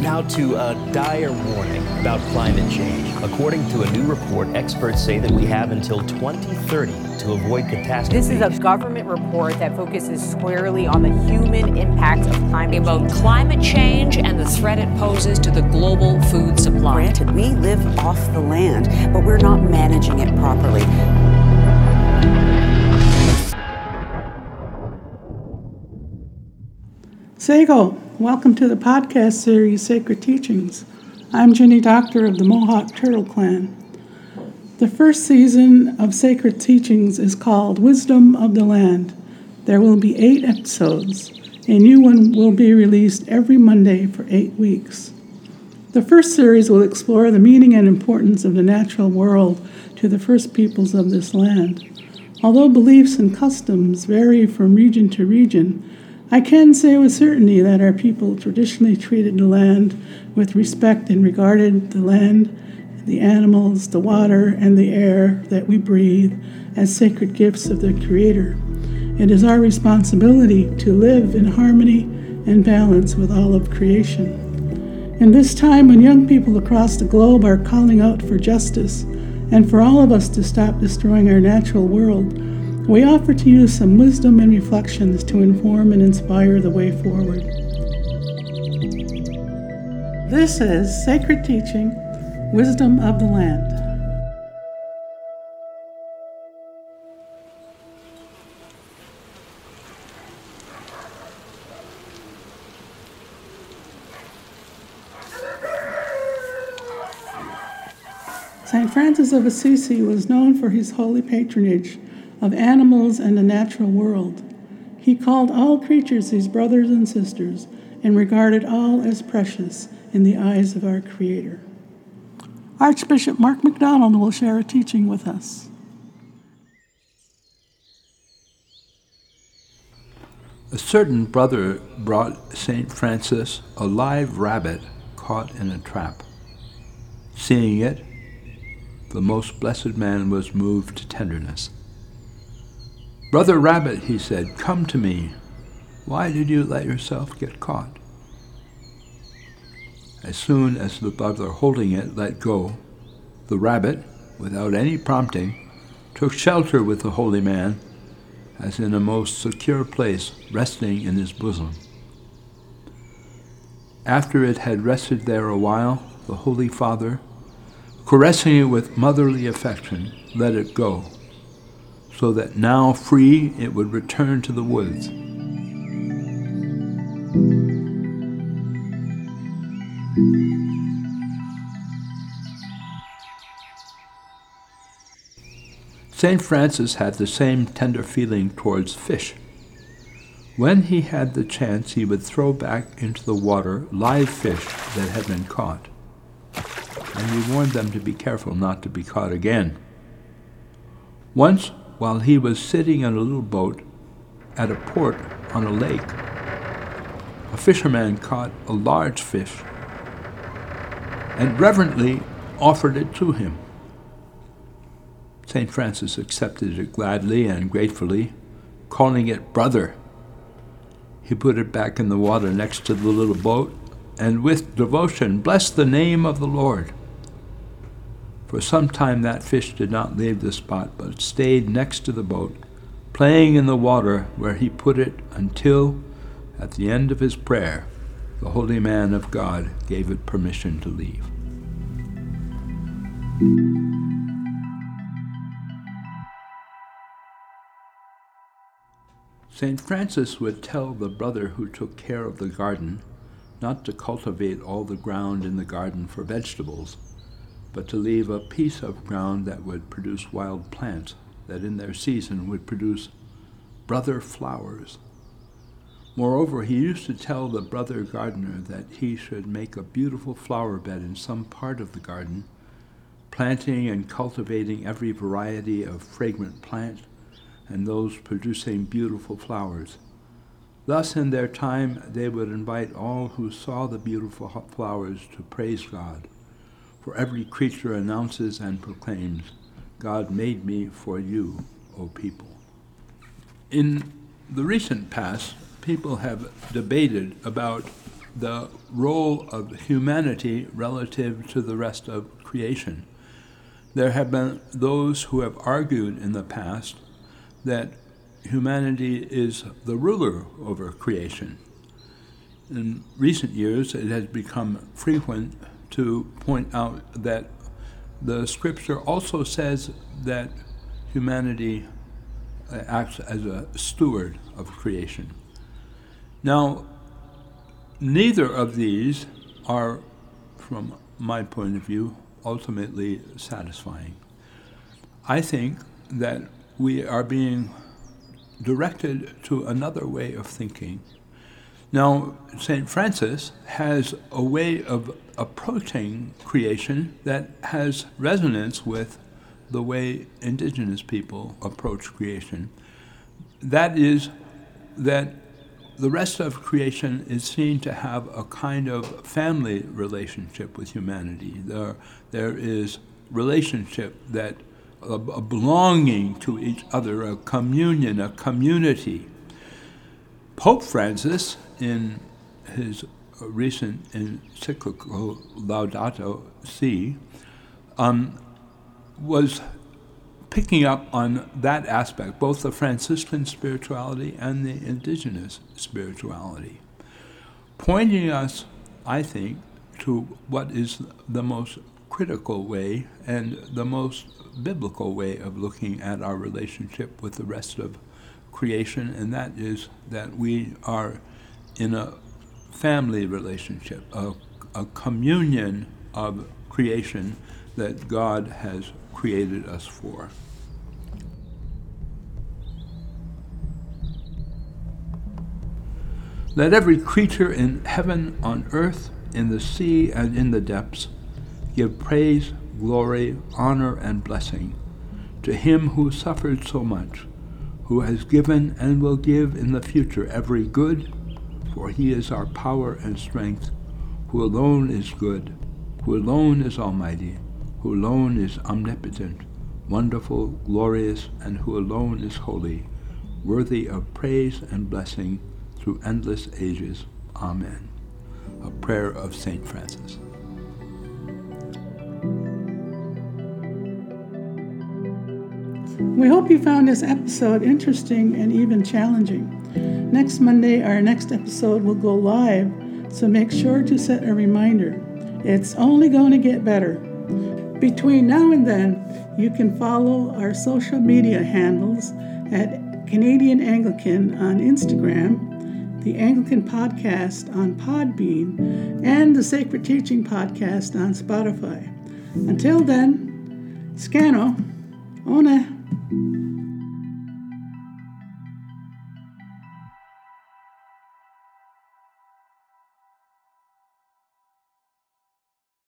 Now to a dire warning about climate change. According to a new report, experts say that we have until 2030 to avoid catastrophe. This is a government report that focuses squarely on the human impact of climate change. About climate change and the threat it poses to the global food supply. Granted, we live off the land, but we're not managing it properly. Sego, welcome to the podcast series Sacred Teachings. I'm Ginny Doctor of the Mohawk Turtle Clan. The first season of Sacred Teachings is called Wisdom of the Land. There will be eight episodes. A new one will be released every Monday for eight weeks. The first series will explore the meaning and importance of the natural world to the first peoples of this land. Although beliefs and customs vary from region to region, I can say with certainty that our people traditionally treated the land with respect and regarded the land, the animals, the water, and the air that we breathe as sacred gifts of the Creator. It is our responsibility to live in harmony and balance with all of creation. In this time when young people across the globe are calling out for justice and for all of us to stop destroying our natural world, we offer to you some wisdom and reflections to inform and inspire the way forward. This is Sacred Teaching Wisdom of the Land. St. Francis of Assisi was known for his holy patronage of animals and the natural world. He called all creatures his brothers and sisters and regarded all as precious in the eyes of our Creator. Archbishop Mark MacDonald will share a teaching with us. A certain brother brought St. Francis a live rabbit caught in a trap. Seeing it, the most blessed man was moved to tenderness. Brother Rabbit, he said, come to me. Why did you let yourself get caught? As soon as the brother holding it let go, the rabbit, without any prompting, took shelter with the holy man, as in a most secure place, resting in his bosom. After it had rested there a while, the Holy Father, caressing it with motherly affection, let it go so that now free it would return to the woods. St. Francis had the same tender feeling towards fish. When he had the chance, he would throw back into the water live fish that had been caught. And he warned them to be careful not to be caught again. Once, while he was sitting in a little boat at a port on a lake. A fisherman caught a large fish and reverently offered it to him. St. Francis accepted it gladly and gratefully, calling it brother. He put it back in the water next to the little boat and with devotion blessed the name of the Lord. For some time that fish did not leave the spot, but stayed next to the boat, playing in the water where he put it until, at the end of his prayer, the holy man of God gave it permission to leave. St. Francis would tell the brother who took care of the garden not to cultivate all the ground in the garden for vegetables but to leave a piece of ground that would produce wild plants that in their season would produce brother flowers. Moreover, he used to tell the brother gardener that he should make a beautiful flower bed in some part of the garden, planting and cultivating every variety of fragrant plant and those producing beautiful flowers. Thus, in their time, they would invite all who saw the beautiful flowers to praise God for every creature announces and proclaims, God made me for you, O people. In the recent past, people have debated about the role of humanity relative to the rest of creation. There have been those who have argued in the past that humanity is the ruler over creation. In recent years, it has become frequent to point out that the scripture also says that humanity uh, acts as a steward of creation. Now, neither of these are, from my point of view, ultimately satisfying. I think that we are being directed to another way of thinking. Now, St. Francis has a way of approaching creation that has resonance with the way indigenous people approach creation. That is, that the rest of creation is seen to have a kind of family relationship with humanity. There, there is relationship that a, a belonging to each other, a communion, a community. Pope Francis, in his recent encyclical Laudato Si, um, was picking up on that aspect, both the Franciscan spirituality and the indigenous spirituality, pointing us, I think, to what is the most critical way and the most biblical way of looking at our relationship with the rest of creation, and that is that we are in a family relationship, a, a communion of creation that God has created us for. Let every creature in heaven, on earth, in the sea, and in the depths give praise, glory, honor, and blessing to him who suffered so much, who has given and will give in the future every good, for he is our power and strength, who alone is good, who alone is almighty who alone is omnipotent, wonderful, glorious, and who alone is holy, worthy of praise and blessing through endless ages. Amen. A prayer of St. Francis. We hope you found this episode interesting and even challenging. Next Monday, our next episode will go live, so make sure to set a reminder. It's only going to get better. Between now and then, you can follow our social media handles at Canadian Anglican on Instagram, the Anglican Podcast on Podbean, and the Sacred Teaching Podcast on Spotify. Until then, Scano, Ona.